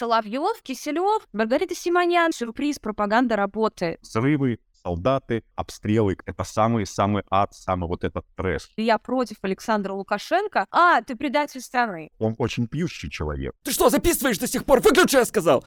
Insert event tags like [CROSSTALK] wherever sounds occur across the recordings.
Соловьев, Киселев, Маргарита Симонян. Сюрприз, пропаганда работает. Взрывы, солдаты, обстрелы — это самый-самый ад, самый вот этот трэш. Я против Александра Лукашенко. А, ты предатель страны. Он очень пьющий человек. Ты что, записываешь до сих пор? Выключи, я сказал!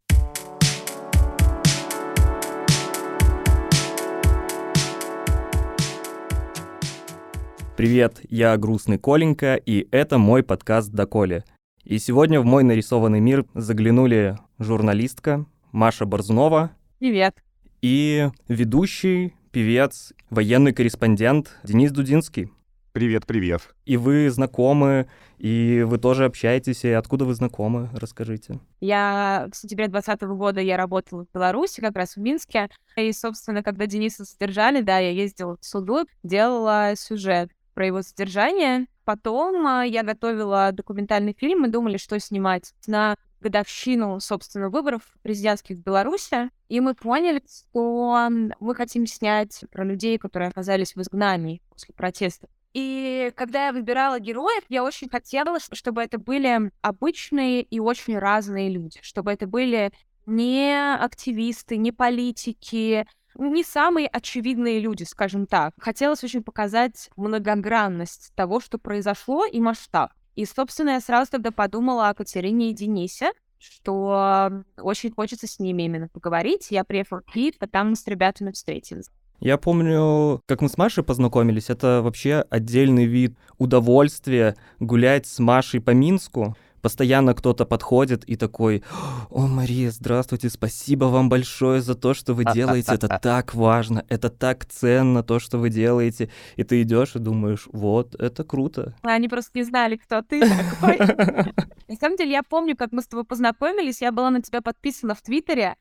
Привет, я Грустный Коленька, и это мой подкаст «Доколе». И сегодня в мой нарисованный мир заглянули журналистка Маша Борзнова. Привет. И ведущий, певец, военный корреспондент Денис Дудинский. Привет, привет. И вы знакомы, и вы тоже общаетесь. И откуда вы знакомы? Расскажите. Я в сентябре 2020 года я работала в Беларуси, как раз в Минске. И, собственно, когда Дениса задержали, да, я ездила в суду, делала сюжет про его задержание. Потом а, я готовила документальный фильм, мы думали, что снимать на годовщину, собственно, выборов президентских в Беларуси, и мы поняли, что мы хотим снять про людей, которые оказались в изгнании после протестов. И когда я выбирала героев, я очень хотела, чтобы это были обычные и очень разные люди, чтобы это были не активисты, не политики, не самые очевидные люди, скажем так. Хотелось очень показать многогранность того, что произошло, и масштаб. И, собственно, я сразу тогда подумала о Катерине и Денисе, что очень хочется с ними именно поговорить. Я приехала в Киев, а там с ребятами встретились. Я помню, как мы с Машей познакомились, это вообще отдельный вид удовольствия гулять с Машей по Минску постоянно кто-то подходит и такой, о, Мария, здравствуйте, спасибо вам большое за то, что вы делаете, это [LAUGHS] так важно, это так ценно, то, что вы делаете. И ты идешь и думаешь, вот, это круто. Они просто не знали, кто ты такой. [LAUGHS] На самом деле, я помню, как мы с тобой познакомились, я была на тебя подписана в Твиттере,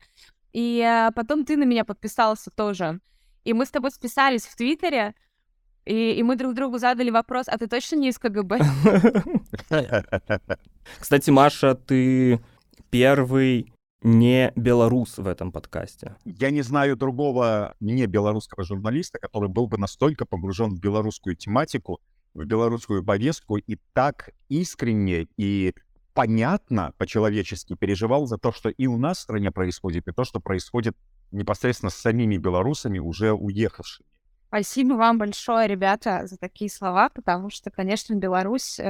и э, потом ты на меня подписался тоже. И мы с тобой списались в Твиттере, и, и мы друг другу задали вопрос, а ты точно не из КГБ? [LAUGHS] Кстати, Маша, ты первый не белорус в этом подкасте. Я не знаю другого не белорусского журналиста, который был бы настолько погружен в белорусскую тематику, в белорусскую повестку и так искренне и понятно по-человечески переживал за то, что и у нас в стране происходит, и то, что происходит непосредственно с самими белорусами, уже уехавшими. Спасибо вам большое, ребята, за такие слова, потому что, конечно, Беларусь, э,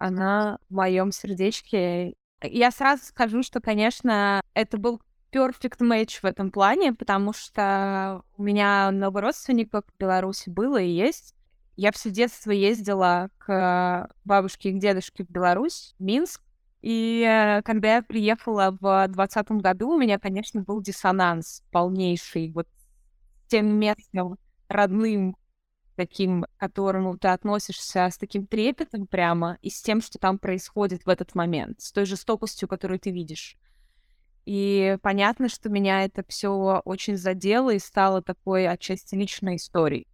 она в моем сердечке. Я сразу скажу, что, конечно, это был perfect match в этом плане, потому что у меня много родственников в Беларуси было и есть. Я все детство ездила к бабушке и к дедушке в Беларусь, в Минск. И э, когда я приехала в двадцатом году, у меня, конечно, был диссонанс полнейший вот тем местом, родным, таким, к которому ты относишься с таким трепетом прямо, и с тем, что там происходит в этот момент, с той жестокостью, которую ты видишь. И понятно, что меня это все очень задело и стало такой отчасти личной историей.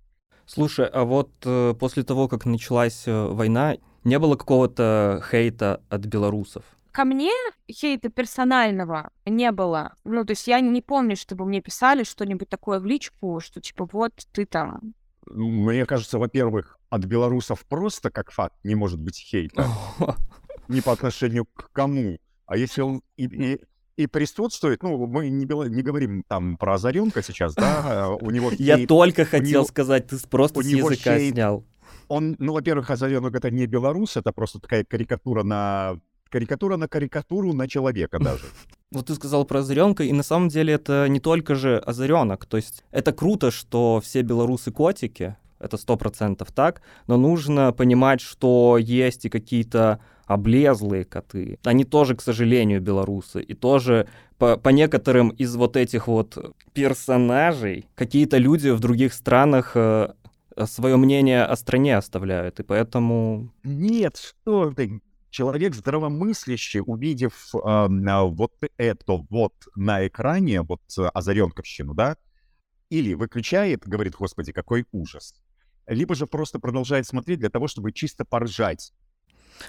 Слушай, а вот э, после того, как началась э, война, не было какого-то хейта от белорусов? Ко мне хейта персонального не было. Ну, то есть я не помню, чтобы мне писали что-нибудь такое в личку, что типа вот ты там. Ну, мне кажется, во-первых, от белорусов просто как факт не может быть хейта. [LAUGHS] Не по отношению к кому. А если он и, и, и присутствует, ну, мы не, не говорим там про Озаренка сейчас, да, у него [LAUGHS] хейт, Я только хотел него, сказать, ты просто с языка хейт, снял. Он, ну, во-первых, Озаренок это не белорус, это просто такая карикатура на карикатура на карикатуру на человека даже. [LAUGHS] Вот ты сказал про озаренка, и на самом деле это не только же озаренок. То есть это круто, что все белорусы котики, это сто процентов так, но нужно понимать, что есть и какие-то облезлые коты. Они тоже, к сожалению, белорусы. И тоже по, по некоторым из вот этих вот персонажей какие-то люди в других странах э, свое мнение о стране оставляют. И поэтому... Нет, что ты, человек здравомыслящий, увидев э, вот это вот на экране, вот озаренковщину, да, или выключает, говорит, господи, какой ужас, либо же просто продолжает смотреть для того, чтобы чисто поржать.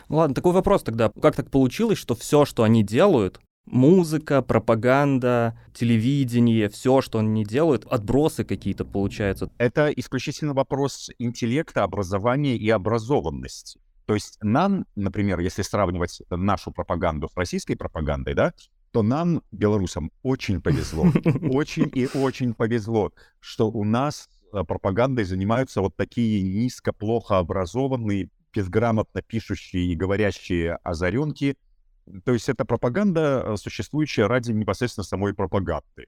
Ладно, такой вопрос тогда. Как так получилось, что все, что они делают, музыка, пропаганда, телевидение, все, что они делают, отбросы какие-то получаются. Это исключительно вопрос интеллекта, образования и образованности. То есть нам, например, если сравнивать нашу пропаганду с российской пропагандой, да, то нам, белорусам, очень повезло. [LAUGHS] Очень и очень повезло, что у нас э, пропагандой занимаются вот такие низко, плохо образованные, безграмотно пишущие и говорящие озаренки. То есть это пропаганда, существующая ради непосредственно самой пропаганды.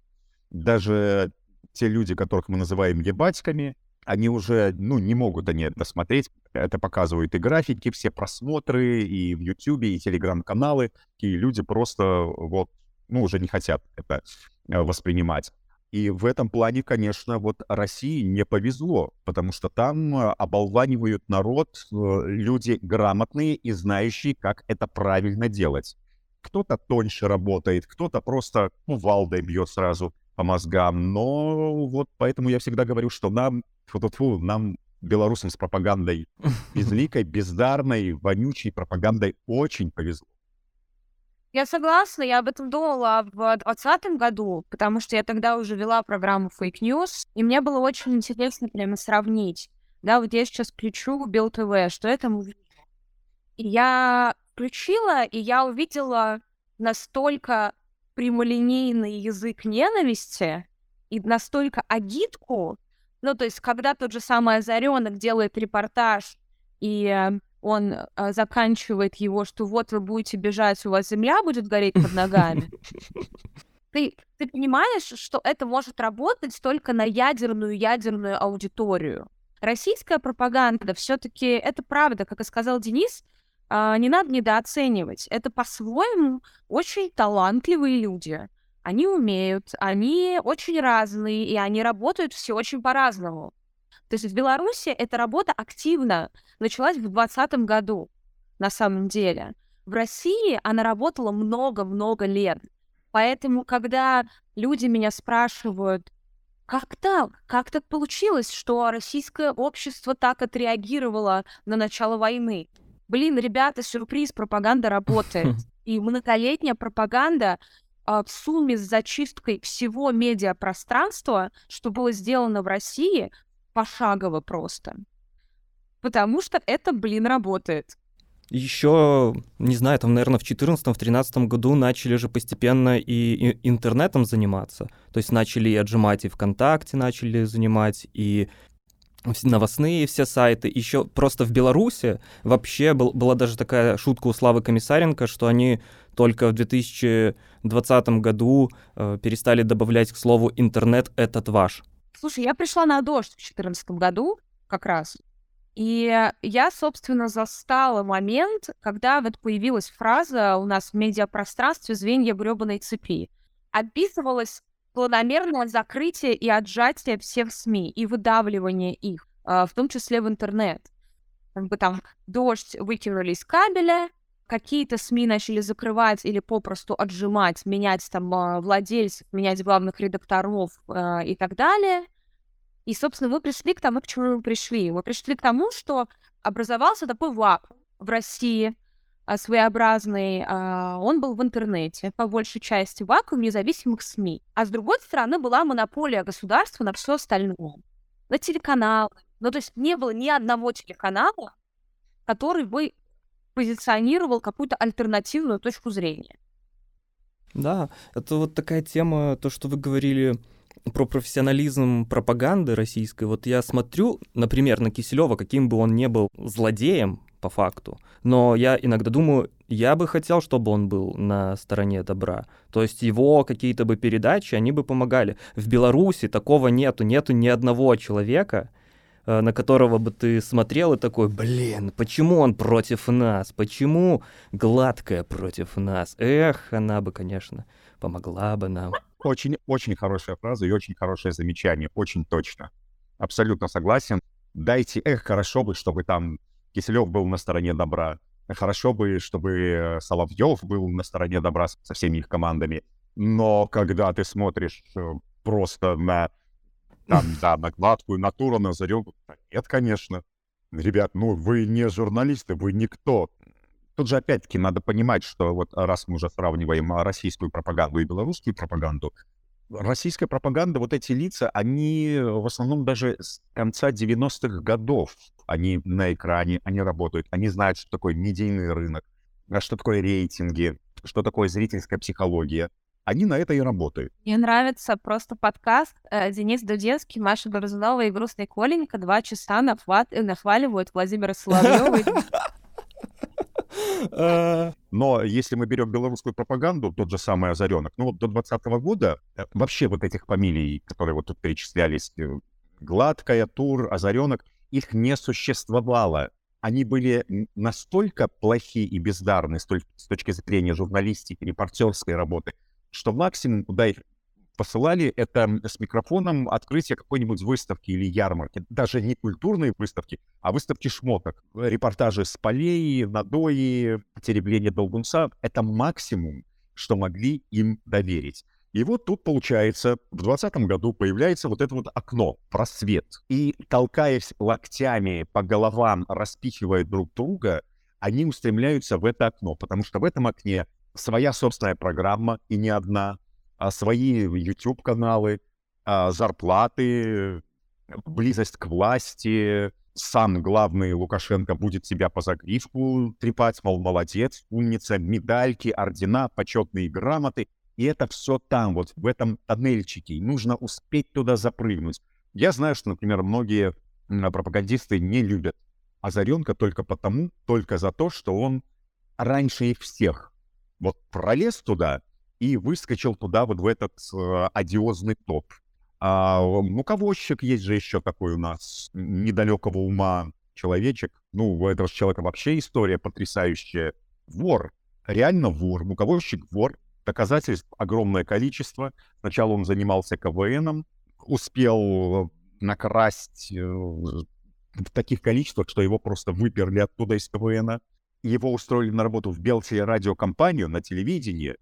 Даже те люди, которых мы называем ебатьками, они уже, ну, не могут они это смотреть. Это показывают и графики, все просмотры, и в Ютубе, и телеграм-каналы. И люди просто вот, ну, уже не хотят это э, воспринимать. И в этом плане, конечно, вот России не повезло, потому что там э, оболванивают народ э, люди грамотные и знающие, как это правильно делать. Кто-то тоньше работает, кто-то просто ну, валдой бьет сразу по мозгам. Но вот поэтому я всегда говорю, что нам, фу -фу -фу, нам, белорусам с пропагандой [LAUGHS] безликой, бездарной, вонючей пропагандой очень повезло. Я согласна, я об этом думала в 2020 году, потому что я тогда уже вела программу Fake News, и мне было очень интересно прямо сравнить. Да, вот я сейчас включу Бел ТВ, что это мы И я включила, и я увидела настолько прямолинейный язык ненависти и настолько агитку, ну, то есть, когда тот же самый Озаренок делает репортаж, и э, он э, заканчивает его, что вот вы будете бежать, у вас земля будет гореть под ногами. Ты, ты понимаешь, что это может работать только на ядерную ядерную аудиторию. Российская пропаганда все-таки это правда, как и сказал Денис, не надо недооценивать. Это по-своему очень талантливые люди. Они умеют, они очень разные, и они работают все очень по-разному. То есть в Беларуси эта работа активно началась в 2020 году, на самом деле. В России она работала много-много лет. Поэтому, когда люди меня спрашивают, как так? Как так получилось, что российское общество так отреагировало на начало войны? Блин, ребята, сюрприз, пропаганда работает. [LAUGHS] И многолетняя пропаганда а, в сумме с зачисткой всего медиапространства, что было сделано в России, пошагово просто. Потому что это, блин, работает. Еще, не знаю, там, наверное, в 2014-2013 году начали же постепенно и, и интернетом заниматься. То есть начали и отжимать, и ВКонтакте начали занимать, и новостные все сайты. Еще просто в Беларуси вообще был, была даже такая шутка у Славы Комиссаренко, что они только в 2020 году э, перестали добавлять к слову «интернет этот ваш». Слушай, я пришла на дождь в 2014 году как раз. И я, собственно, застала момент, когда вот появилась фраза у нас в медиапространстве «звенья грёбаной цепи». Описывалась планомерное закрытие и отжатие всех СМИ и выдавливание их, а, в том числе в интернет. Как бы там дождь выкинули из кабеля, какие-то СМИ начали закрывать или попросту отжимать, менять там а, владельцев, менять главных редакторов э, и так далее. И, собственно, мы пришли к тому, к чему мы пришли. Мы пришли к тому, что образовался такой вакуум в России, а, своеобразный, а, он был в интернете, по большей части вакуум независимых СМИ. А с другой стороны была монополия государства на все остальное. На телеканалы. Ну, то есть не было ни одного телеканала, который бы позиционировал какую-то альтернативную точку зрения. Да, это вот такая тема, то, что вы говорили про профессионализм пропаганды российской. Вот я смотрю, например, на Киселева, каким бы он ни был злодеем, по факту. Но я иногда думаю, я бы хотел, чтобы он был на стороне добра. То есть его какие-то бы передачи, они бы помогали. В Беларуси такого нету, нету ни одного человека, э, на которого бы ты смотрел и такой, блин, почему он против нас? Почему гладкая против нас? Эх, она бы, конечно, помогла бы нам. Очень, очень хорошая фраза и очень хорошее замечание, очень точно. Абсолютно согласен. Дайте, эх, хорошо бы, чтобы там Киселев был на стороне добра. Хорошо бы, чтобы Соловьев был на стороне добра со всеми их командами. Но когда ты смотришь э, просто на, там, да, [LAUGHS] на гладкую натуру, на зарю, нет, конечно. Ребят, ну вы не журналисты, вы никто. Тут же опять-таки надо понимать, что вот раз мы уже сравниваем российскую пропаганду и белорусскую пропаганду, российская пропаганда, вот эти лица, они в основном даже с конца 90-х годов, они на экране, они работают, они знают, что такое медийный рынок, а что такое рейтинги, что такое зрительская психология. Они на это и работают. Мне нравится просто подкаст э, Денис Дудецкий, Маша Борзунова и Грустный Коленька. Два часа нахват... нахваливают Владимира Соловьева. [LAUGHS] [LAUGHS] А. Но если мы берем белорусскую пропаганду, тот же самый Озаренок, ну вот до 2020 года э, вообще вот этих фамилий, которые вот тут перечислялись, э, Гладкая, Тур, Озаренок, их не существовало. Они были настолько плохи и бездарны с точки зрения журналистики, репортерской работы, что максимум, куда их посылали, это с микрофоном открытие какой-нибудь выставки или ярмарки. Даже не культурные выставки, а выставки шмоток. Репортажи с полей, надои, теребление долгунца. Это максимум, что могли им доверить. И вот тут, получается, в 2020 году появляется вот это вот окно, просвет. И, толкаясь локтями по головам, распихивая друг друга, они устремляются в это окно, потому что в этом окне своя собственная программа, и не одна, свои YouTube-каналы, а, зарплаты, близость к власти, сам главный Лукашенко будет тебя по загривку трепать, мол, молодец, умница, медальки, ордена, почетные грамоты. И это все там, вот в этом тоннельчике. И нужно успеть туда запрыгнуть. Я знаю, что, например, многие пропагандисты не любят Озаренка только потому, только за то, что он раньше их всех. Вот пролез туда, и выскочил туда, вот в этот э, одиозный топ. А, муковозчик есть же еще такой у нас, недалекого ума человечек. Ну, у этого человека вообще история потрясающая. Вор, реально вор, муковозчик вор. Доказательств огромное количество. Сначала он занимался КВНом, успел накрасть э, в таких количествах, что его просто выперли оттуда из КВНа. Его устроили на работу в Белтелерадиокомпанию на телевидении,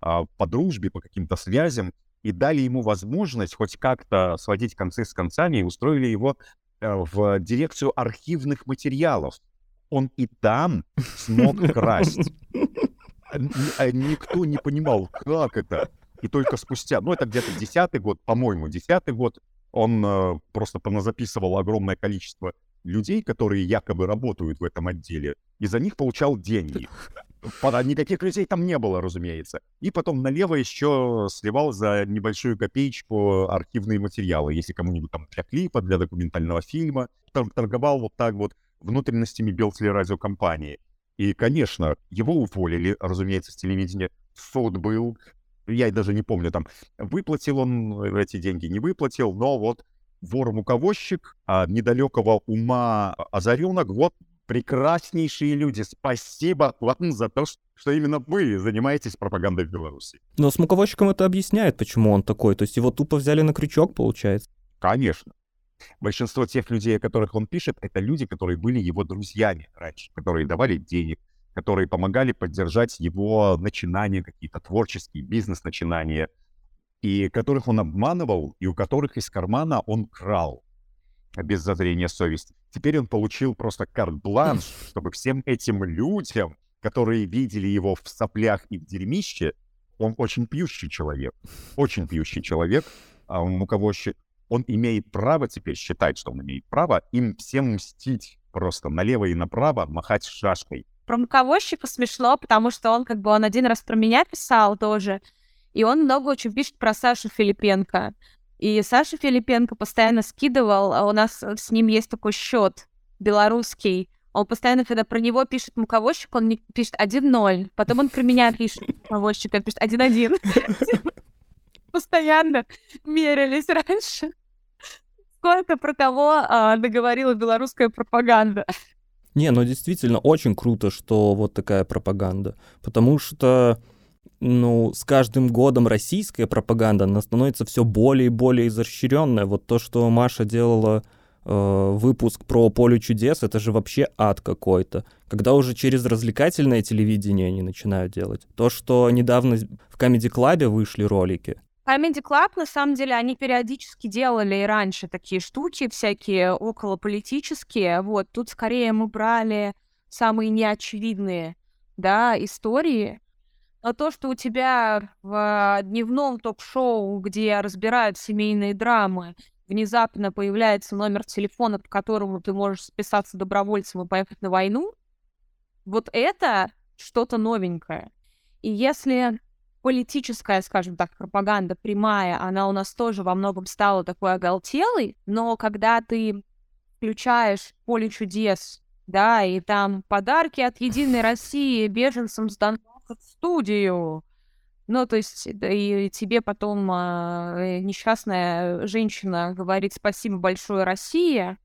по дружбе, по каким-то связям, и дали ему возможность хоть как-то сводить концы с концами и устроили его э, в дирекцию архивных материалов. Он и там смог [LAUGHS] красть. А никто не понимал, как это. И только спустя, ну это где-то десятый год, по-моему, десятый год, он э, просто поназаписывал огромное количество людей, которые якобы работают в этом отделе, и за них получал деньги. [LAUGHS] Никаких людей там не было, разумеется. И потом налево еще сливал за небольшую копеечку архивные материалы, если кому-нибудь там для клипа, для документального фильма. Торговал вот так вот внутренностями радиокомпании. И, конечно, его уволили, разумеется, с телевидения. Суд был. Я даже не помню, там, выплатил он эти деньги, не выплатил, но вот вор-муковозчик, а недалекого ума озаренок, вот прекраснейшие люди. Спасибо вам за то, что именно вы занимаетесь пропагандой в Беларуси. Но с муковозчиком это объясняет, почему он такой. То есть его тупо взяли на крючок, получается. Конечно. Большинство тех людей, о которых он пишет, это люди, которые были его друзьями раньше, которые давали денег, которые помогали поддержать его начинания, какие-то творческие бизнес-начинания, и которых он обманывал, и у которых из кармана он крал без зазрения совести. Теперь он получил просто карт-бланш, [LAUGHS] чтобы всем этим людям, которые видели его в соплях и в дерьмище, он очень пьющий человек, очень пьющий человек, а у кого он имеет право теперь считать, что он имеет право им всем мстить просто налево и направо, махать шашкой. Про муковозчика смешно, потому что он как бы он один раз про меня писал тоже, и он много очень пишет про Сашу Филипенко. И Саша Филипенко постоянно скидывал, а у нас с ним есть такой счет белорусский. Он постоянно, когда про него пишет муковозчик, он пишет 1-0. Потом он про меня пишет муковозчик, он пишет 1-1. [LAUGHS] Постоянно мерились раньше. Сколько про кого а, договорила белорусская пропаганда. Не, ну действительно очень круто, что вот такая пропаганда. Потому что ну, с каждым годом российская пропаганда, она становится все более и более изощренная. Вот то, что Маша делала э, выпуск про поле чудес, это же вообще ад какой-то. Когда уже через развлекательное телевидение они начинают делать. То, что недавно в Comedy Club вышли ролики. Comedy Club, на самом деле, они периодически делали и раньше такие штуки всякие околополитические. Вот, тут скорее мы брали самые неочевидные, да, истории, но то, что у тебя в дневном ток-шоу, где разбирают семейные драмы, внезапно появляется номер телефона, по которому ты можешь списаться добровольцем и поехать на войну, вот это что-то новенькое. И если политическая, скажем так, пропаганда прямая, она у нас тоже во многом стала такой оголтелой, но когда ты включаешь поле чудес, да, и там подарки от Единой России беженцам с Донбасса в студию, ну, то есть, и тебе потом э, несчастная женщина говорит спасибо большое России,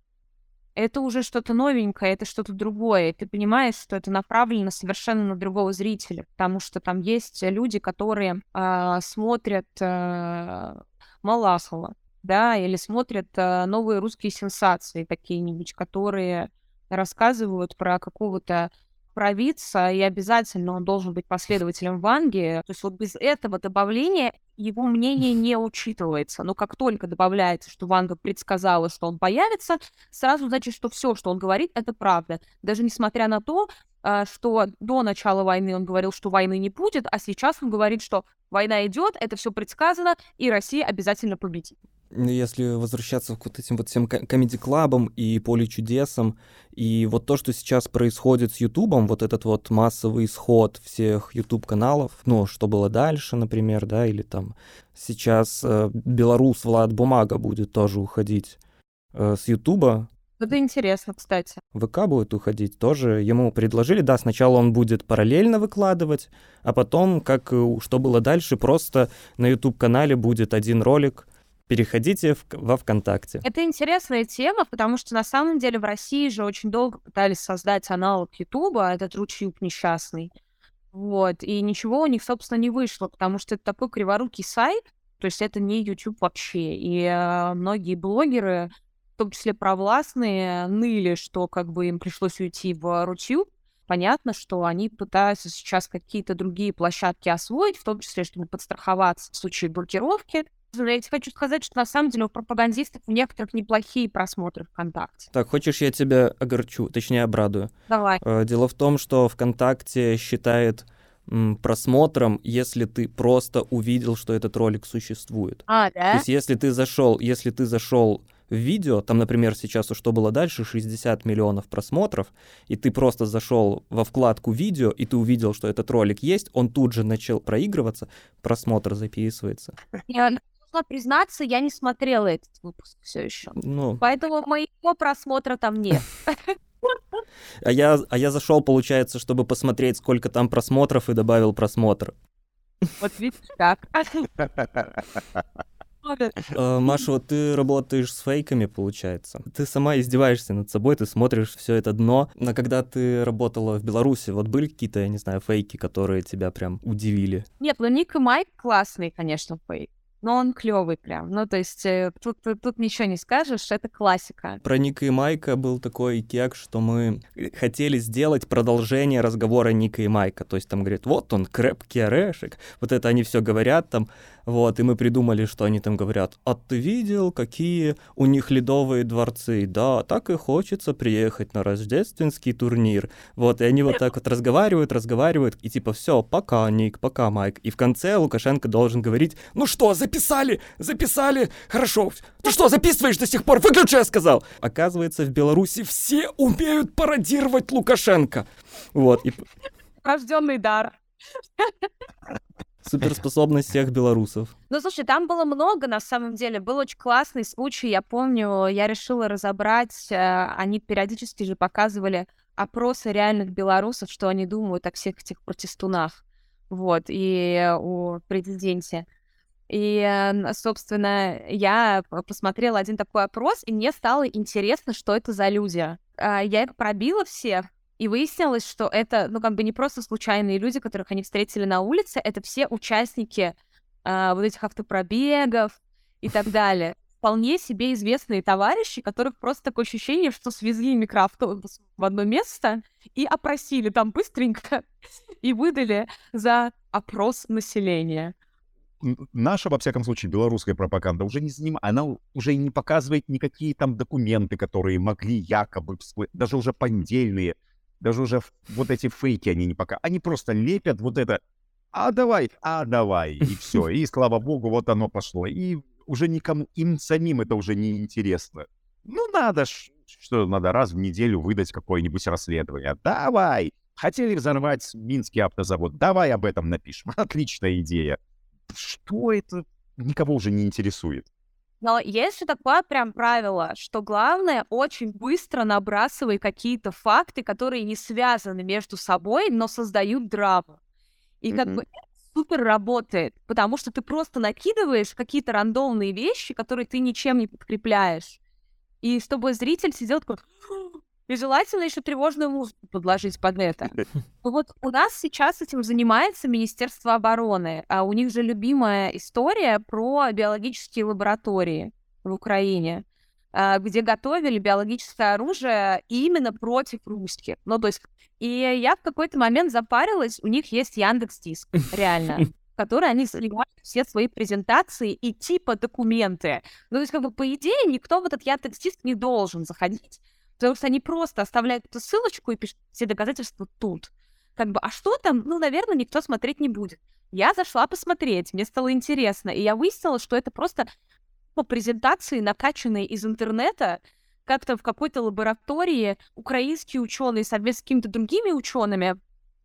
это уже что-то новенькое, это что-то другое. Ты понимаешь, что это направлено совершенно на другого зрителя, потому что там есть люди, которые э, смотрят э, Малахова, да, или смотрят э, новые русские сенсации какие-нибудь, которые рассказывают про какого-то провидца, и обязательно он должен быть последователем Ванги. То есть вот без этого добавления его мнение не учитывается. Но как только добавляется, что Ванга предсказала, что он появится, сразу значит, что все, что он говорит, это правда. Даже несмотря на то, а, что до начала войны он говорил, что войны не будет, а сейчас он говорит, что война идет, это все предсказано, и Россия обязательно победит если возвращаться к вот этим вот всем комедий-клабам и поле чудесам, и вот то, что сейчас происходит с Ютубом, вот этот вот массовый исход всех Ютуб-каналов, ну, что было дальше, например, да, или там сейчас э, белорус Влад Бумага будет тоже уходить э, с Ютуба, это интересно, кстати. ВК будет уходить тоже. Ему предложили, да, сначала он будет параллельно выкладывать, а потом, как что было дальше, просто на YouTube-канале будет один ролик, переходите в, во ВКонтакте. Это интересная тема, потому что на самом деле в России же очень долго пытались создать аналог Ютуба, этот Рутюб несчастный. Вот, и ничего у них, собственно, не вышло, потому что это такой криворукий сайт, то есть это не YouTube вообще. И э, многие блогеры, в том числе провластные, ныли, что как бы им пришлось уйти в Рутюб. Понятно, что они пытаются сейчас какие-то другие площадки освоить, в том числе, чтобы подстраховаться в случае блокировки. Я тебе хочу сказать, что на самом деле у пропагандистов у некоторых неплохие просмотры ВКонтакте. Так, хочешь, я тебя огорчу, точнее, обрадую? Давай. Э, дело в том, что ВКонтакте считает просмотром, если ты просто увидел, что этот ролик существует. А, да? То есть, если ты зашел, если ты зашел в видео, там, например, сейчас что было дальше, 60 миллионов просмотров, и ты просто зашел во вкладку видео, и ты увидел, что этот ролик есть, он тут же начал проигрываться, просмотр записывается. Я должна признаться, я не смотрела этот выпуск все еще. Ну. Поэтому моего просмотра там нет. [LAUGHS] А я, а я зашел, получается, чтобы посмотреть, сколько там просмотров, и добавил просмотр. Вот видишь, как. Э, Маша, вот ты работаешь с фейками, получается. Ты сама издеваешься над собой, ты смотришь все это дно. Но когда ты работала в Беларуси, вот были какие-то, я не знаю, фейки, которые тебя прям удивили? Нет, ну Ник и Майк классный, конечно, фейк но он клевый прям. Ну, то есть э, тут, тут, тут ничего не скажешь, это классика. Про Ника и Майка был такой кек, что мы хотели сделать продолжение разговора Ника и Майка. То есть там говорит, вот он, крепкий орешек. Вот это они все говорят там. Вот, и мы придумали, что они там говорят. А ты видел, какие у них ледовые дворцы? Да, так и хочется приехать на рождественский турнир. Вот, и они вот так вот разговаривают, разговаривают, и типа, все, пока, Ник, пока, Майк. И в конце Лукашенко должен говорить, ну что, записали, записали, хорошо. Ты что, записываешь до сих пор? Выключи, я сказал. Оказывается, в Беларуси все умеют пародировать Лукашенко. Вот. И... Рожденный дар. Суперспособность всех белорусов. Ну, слушай, там было много, на самом деле. Был очень классный случай. Я помню, я решила разобрать. Э, они периодически же показывали опросы реальных белорусов, что они думают о всех этих протестунах. Вот, и о президенте. И, собственно, я посмотрела один такой опрос, и мне стало интересно, что это за люди. А, я их пробила всех, и выяснилось, что это, ну, как бы не просто случайные люди, которых они встретили на улице, это все участники а, вот этих автопробегов и так далее. Вполне себе известные товарищи, которых просто такое ощущение, что свезли микроавтобус в одно место и опросили там быстренько [LAUGHS] и выдали за опрос населения наша, во всяком случае, белорусская пропаганда уже не заним... она уже не показывает никакие там документы, которые могли якобы всплыть, даже уже понедельные даже уже вот эти фейки они не пока. Они просто лепят вот это «а давай, а давай», и [LAUGHS] все. И, слава богу, вот оно пошло. И уже никому, им самим это уже не интересно. Ну, надо ж, что надо раз в неделю выдать какое-нибудь расследование. Давай! Хотели взорвать Минский автозавод. Давай об этом напишем. [LAUGHS] Отличная идея. Что это? Никого уже не интересует. Но есть же такое прям правило, что главное очень быстро набрасывай какие-то факты, которые не связаны между собой, но создают драму. И mm-hmm. как бы супер работает, потому что ты просто накидываешь какие-то рандомные вещи, которые ты ничем не подкрепляешь. И чтобы зритель сидел такой... И желательно еще тревожную музыку подложить под это. [LAUGHS] Вот у нас сейчас этим занимается Министерство обороны, а у них же любимая история про биологические лаборатории в Украине, а, где готовили биологическое оружие именно против русских. Ну, то есть и я в какой-то момент запарилась, у них есть Яндекс Диск, [LAUGHS] реально в который они заливают все свои презентации и типа документы. Ну, то есть, как бы, по идее, никто в этот Яндекс Диск не должен заходить, потому что они просто оставляют эту ссылочку и пишут все доказательства тут. Как бы, а что там? Ну, наверное, никто смотреть не будет. Я зашла посмотреть, мне стало интересно, и я выяснила, что это просто по презентации, накачанные из интернета, как-то в какой-то лаборатории украинские ученые совместно с какими-то другими учеными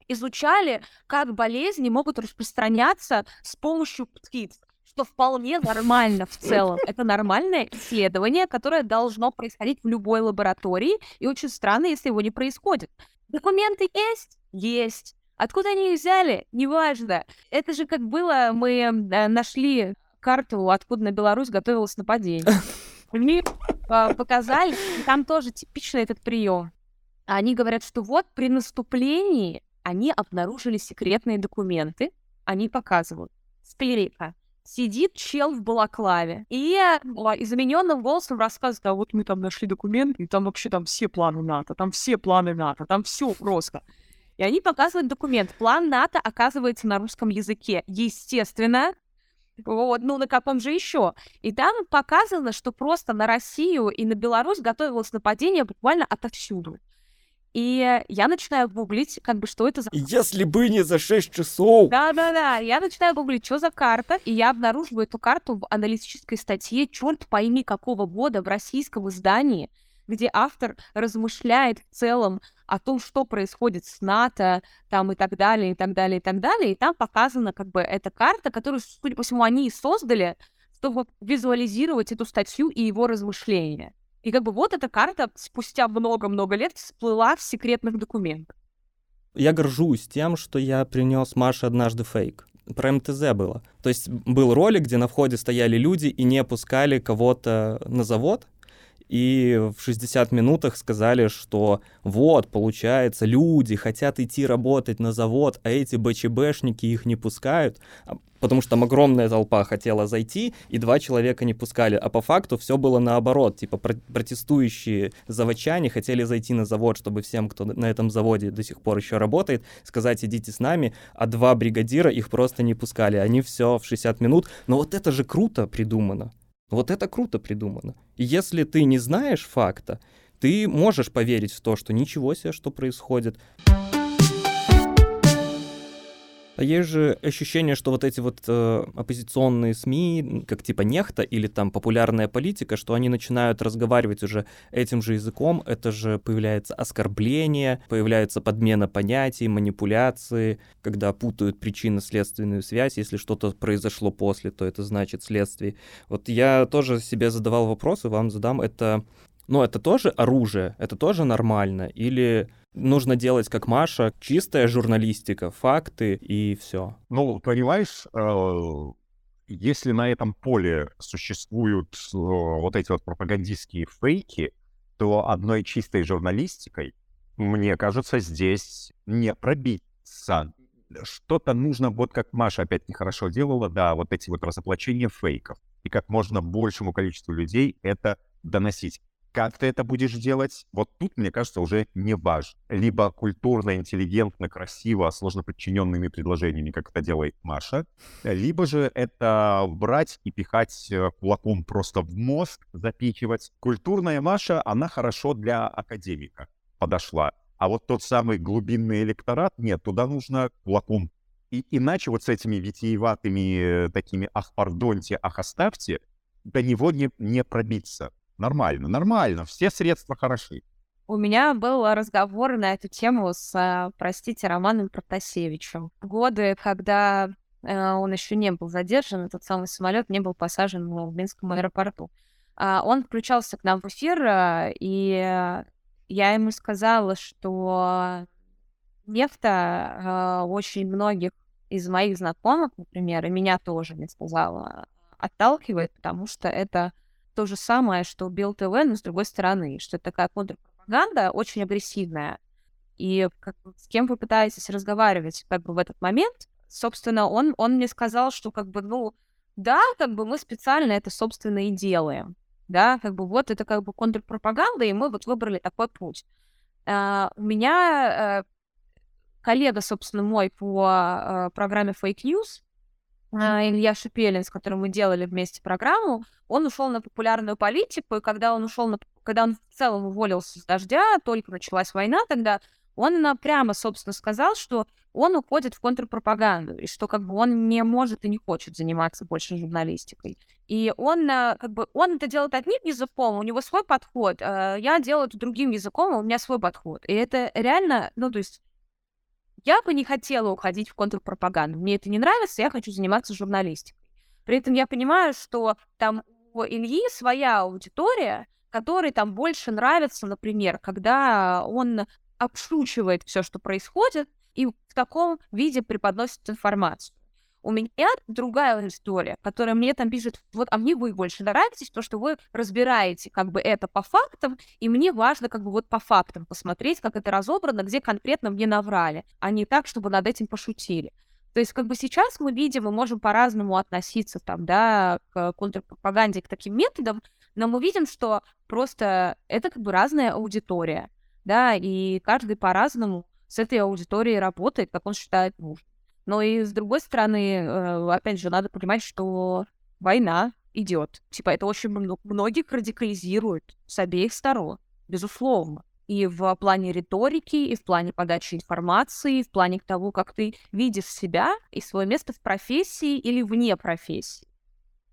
изучали, как болезни могут распространяться с помощью птиц что вполне нормально в целом. Это нормальное исследование, которое должно происходить в любой лаборатории, и очень странно, если его не происходит. Документы есть? Есть. Откуда они их взяли? Неважно. Это же как было, мы э, нашли карту, откуда на Беларусь готовилось нападение. [LAUGHS] Мне а, показали, там тоже типично этот прием. Они говорят, что вот при наступлении они обнаружили секретные документы, они показывают. Сперика. Сидит чел в балаклаве и измененным голосом рассказывает, а вот мы там нашли документы, и там вообще там все планы НАТО, там все планы НАТО, там все просто. И они показывают документ. План НАТО оказывается на русском языке. Естественно, вот, ну на каком же еще? И там показано, что просто на Россию и на Беларусь готовилось нападение буквально отовсюду. И я начинаю гуглить, как бы, что это за... Если бы не за 6 часов! Да-да-да, я начинаю гуглить, что за карта, и я обнаруживаю эту карту в аналитической статье, черт пойми, какого года в российском издании, где автор размышляет в целом о том, что происходит с НАТО, там и так далее, и так далее, и так далее. И там показана как бы эта карта, которую, судя по всему, они и создали, чтобы визуализировать эту статью и его размышления. И как бы вот эта карта спустя много-много лет всплыла в секретных документах. Я горжусь тем, что я принес Маше однажды фейк про МТЗ было. То есть был ролик, где на входе стояли люди и не пускали кого-то на завод, и в 60 минутах сказали, что вот, получается, люди хотят идти работать на завод, а эти БЧБшники их не пускают, а, потому что там огромная толпа хотела зайти, и два человека не пускали. А по факту все было наоборот. Типа протестующие заводчане хотели зайти на завод, чтобы всем, кто на этом заводе до сих пор еще работает, сказать, идите с нами, а два бригадира их просто не пускали. Они все в 60 минут. Но вот это же круто придумано. Вот это круто придумано. И если ты не знаешь факта, ты можешь поверить в то, что ничего себе, что происходит. Есть же ощущение, что вот эти вот э, оппозиционные СМИ, как типа Нехта или там популярная политика, что они начинают разговаривать уже этим же языком, это же появляется оскорбление, появляется подмена понятий, манипуляции, когда путают причинно-следственную связь, если что-то произошло после, то это значит следствие. Вот я тоже себе задавал вопросы, вам задам, это но это тоже оружие, это тоже нормально? Или нужно делать как Маша, чистая журналистика, факты и все? Ну, понимаешь, э, если на этом поле существуют э, вот эти вот пропагандистские фейки, то одной чистой журналистикой, мне кажется, здесь не пробиться. Что-то нужно, вот как Маша опять нехорошо делала, да, вот эти вот разоблачения фейков. И как можно большему количеству людей это доносить. Как ты это будешь делать, вот тут, мне кажется, уже не важно. Либо культурно, интеллигентно, красиво, сложно подчиненными предложениями, как это делает Маша, либо же это брать и пихать э, кулаком просто в мозг, запихивать. Культурная Маша, она хорошо для академика подошла. А вот тот самый глубинный электорат, нет, туда нужно кулаком. И иначе вот с этми витиеватыми э, такими «ах, пардоньте, ах, оставьте», до него не, не пробиться. Нормально, нормально, все средства хороши. У меня был разговор на эту тему с, а, простите, Романом Протасевичем. Годы, когда э, он еще не был задержан, этот самый самолет не был посажен в Минском аэропорту. А, он включался к нам в эфир, а, и я ему сказала, что нефта очень многих из моих знакомых, например, и меня тоже, не сказала, отталкивает, потому что это то же самое, что Билл ТВ, но с другой стороны, что это такая контрпропаганда очень агрессивная. И как, с кем вы пытаетесь разговаривать как бы в этот момент, собственно, он, он мне сказал, что как бы, ну, да, как бы мы специально это, собственно, и делаем. Да, как бы вот это как бы контрпропаганда, и мы вот выбрали такой путь. Uh, у меня uh, коллега, собственно, мой по uh, программе Fake News, Илья Шепелин, с которым мы делали вместе программу, он ушел на популярную политику, и когда он ушел на... когда он в целом уволился с дождя, только началась война тогда, он прямо, собственно, сказал, что он уходит в контрпропаганду, и что как бы он не может и не хочет заниматься больше журналистикой. И он а, как бы он это делает одним языком, у него свой подход, а я делаю это другим языком, у меня свой подход. И это реально, ну, то есть я бы не хотела уходить в контрпропаганду. Мне это не нравится, я хочу заниматься журналистикой. При этом я понимаю, что там у Ильи своя аудитория, которой там больше нравится, например, когда он обшучивает все, что происходит, и в таком виде преподносит информацию. У меня другая история, которая мне там пишет, вот, а мне вы больше нравитесь, то, что вы разбираете как бы это по фактам, и мне важно как бы вот по фактам посмотреть, как это разобрано, где конкретно мне наврали, а не так, чтобы над этим пошутили. То есть как бы сейчас мы видим, мы можем по-разному относиться там, да, к контрпропаганде, к таким методам, но мы видим, что просто это как бы разная аудитория, да, и каждый по-разному с этой аудиторией работает, как он считает нужным. Но и с другой стороны, э, опять же, надо понимать, что война идет. Типа это очень многих радикализирует с обеих сторон, безусловно. И в плане риторики, и в плане подачи информации, и в плане того, как ты видишь себя и свое место в профессии или вне профессии.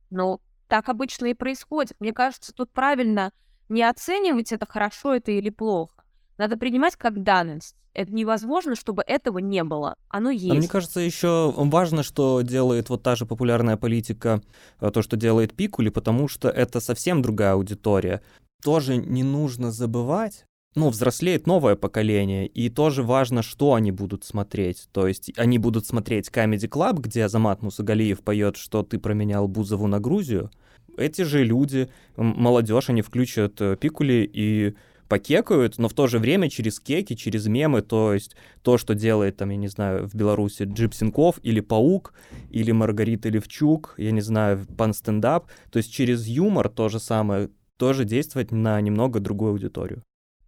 Но так обычно и происходит. Мне кажется, тут правильно не оценивать это хорошо это или плохо. Надо принимать как данность. Это невозможно, чтобы этого не было. Оно есть. А мне кажется, еще важно, что делает вот та же популярная политика, э, то, что делает Пикули, потому что это совсем другая аудитория. Тоже не нужно забывать, ну, взрослеет новое поколение, и тоже важно, что они будут смотреть. То есть они будут смотреть Comedy Club, где Азамат Мусагалиев поет, что ты променял Бузову на Грузию. Эти же люди, молодежь, они включат э, Пикули и покекают, но в то же время через кеки, через мемы, то есть то, что делает там, я не знаю, в Беларуси Джипсинков или Паук, или Маргарита Левчук, я не знаю, пан стендап, то есть через юмор то же самое, тоже действовать на немного другую аудиторию.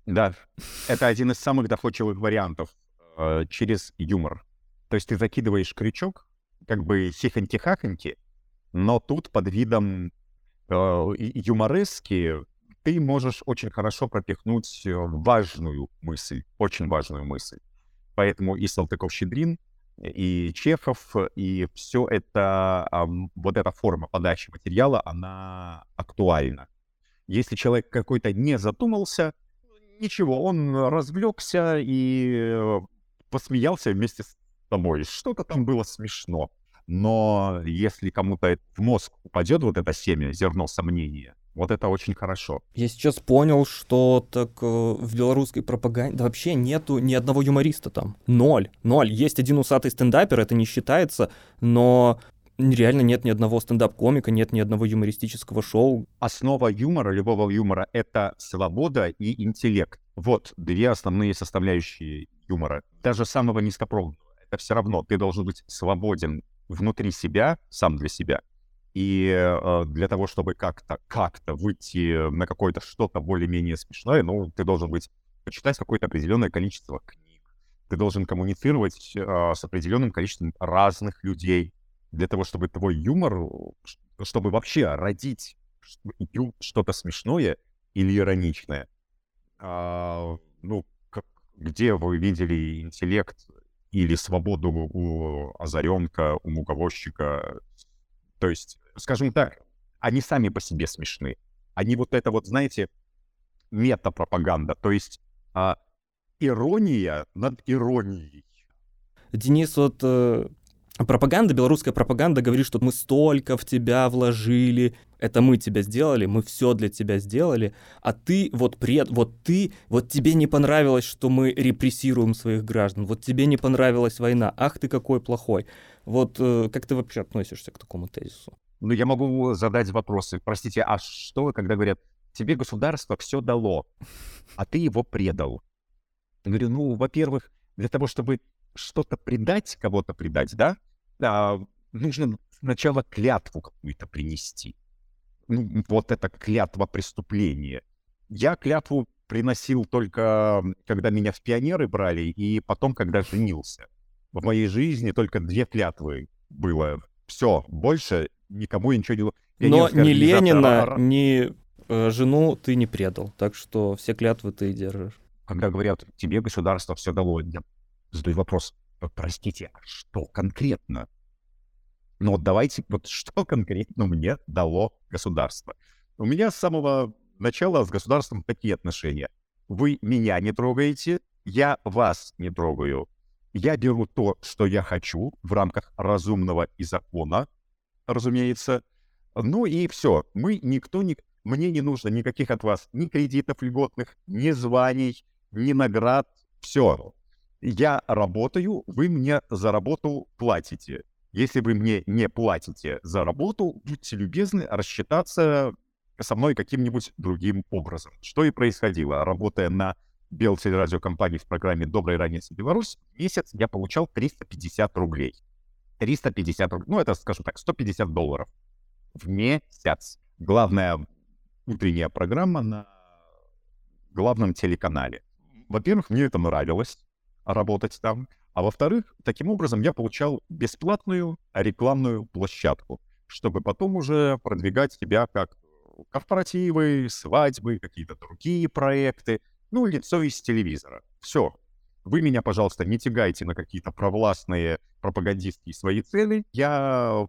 Да, это один из самых доходчивых вариантов э, через юмор. То есть ты закидываешь крючок, как бы хихоньки-хахоньки, но тут под видом э, юморески ты можешь очень хорошо пропихнуть э, важную мысль, очень важную мысль. Поэтому и Салтыков-Щедрин, и Чехов, и все это, вот эта форма подачи материала, она актуальна. Если человек какой-то не задумался, ничего, он развлекся и э, посмеялся вместе с тобой. Что-то там было смешно. Но если кому-то в мозг упадет вот это семя, зерно сомнения, вот это очень хорошо. Я сейчас понял, что так э, в белорусской пропаганде вообще нету ни одного юмориста там. Ноль. Ноль. Есть один усатый стендапер, это не считается, но реально нет ни одного стендап-комика, нет ни одного юмористического шоу. Основа юмора, любого юмора — это свобода и интеллект. Вот две основные составляющие юмора. Даже самого низкопробного. Это все равно ты должен быть свободен внутри себя, сам для себя, и э, для того, чтобы как-то, как-то выйти на какое-то что-то более-менее смешное, ну, ты должен быть, почитать какое-то определенное количество книг. Ты должен коммуницировать э, с определенным количеством разных людей для того, чтобы твой юмор, чтобы вообще родить что-то смешное или ироничное. А, ну, как, где вы видели интеллект или свободу у озаренка, у муговозчика, то есть, скажем так, они сами по себе смешны. Они вот это вот, знаете, метапропаганда. То есть а ирония над иронией. Денис, вот э, пропаганда, белорусская пропаганда говорит, что мы столько в тебя вложили, это мы тебя сделали, мы все для тебя сделали, а ты вот пред, вот ты, вот тебе не понравилось, что мы репрессируем своих граждан, вот тебе не понравилась война, ах ты какой плохой. Вот э, как ты вообще относишься к такому тезису? Ну, я могу задать вопросы. Простите, а что, когда говорят, тебе государство все дало, а ты его предал? Я говорю, ну, во-первых, для того, чтобы что-то предать, кого-то предать, да, а, нужно сначала клятву какую-то принести. Ну, вот это клятва преступления. Я клятву приносил только, когда меня в пионеры брали, и потом, когда женился. В моей жизни только две клятвы было. Все, больше никому я ничего не... Но ни Ленина, ни э, жену ты не предал, так что все клятвы ты держишь. Когда говорят, тебе государство все дало, я задаю вопрос, простите, а что конкретно? Ну вот давайте, вот что конкретно мне дало государство? У меня с самого начала с государством такие отношения. Вы меня не трогаете, я вас не трогаю. Я беру то, что я хочу в рамках разумного и закона, разумеется. Ну и все. Мы никто не... Мне не нужно никаких от вас ни кредитов льготных, ни званий, ни наград. Все. Я работаю, вы мне за работу платите. Если вы мне не платите за работу, будьте любезны рассчитаться со мной каким-нибудь другим образом. Что и происходило. Работая на Белтелерадиокомпании в программе «Доброй раницы Беларусь», в месяц я получал 350 рублей. 350 рублей, ну это, скажем так, 150 долларов в месяц. Главная утренняя программа на главном телеканале. Во-первых, мне это нравилось, работать там. А во-вторых, таким образом я получал бесплатную рекламную площадку, чтобы потом уже продвигать себя как корпоративы, свадьбы, какие-то другие проекты, ну, лицо из телевизора. Все. Вы меня, пожалуйста, не тягайте на какие-то провластные пропагандистские свои цели. Я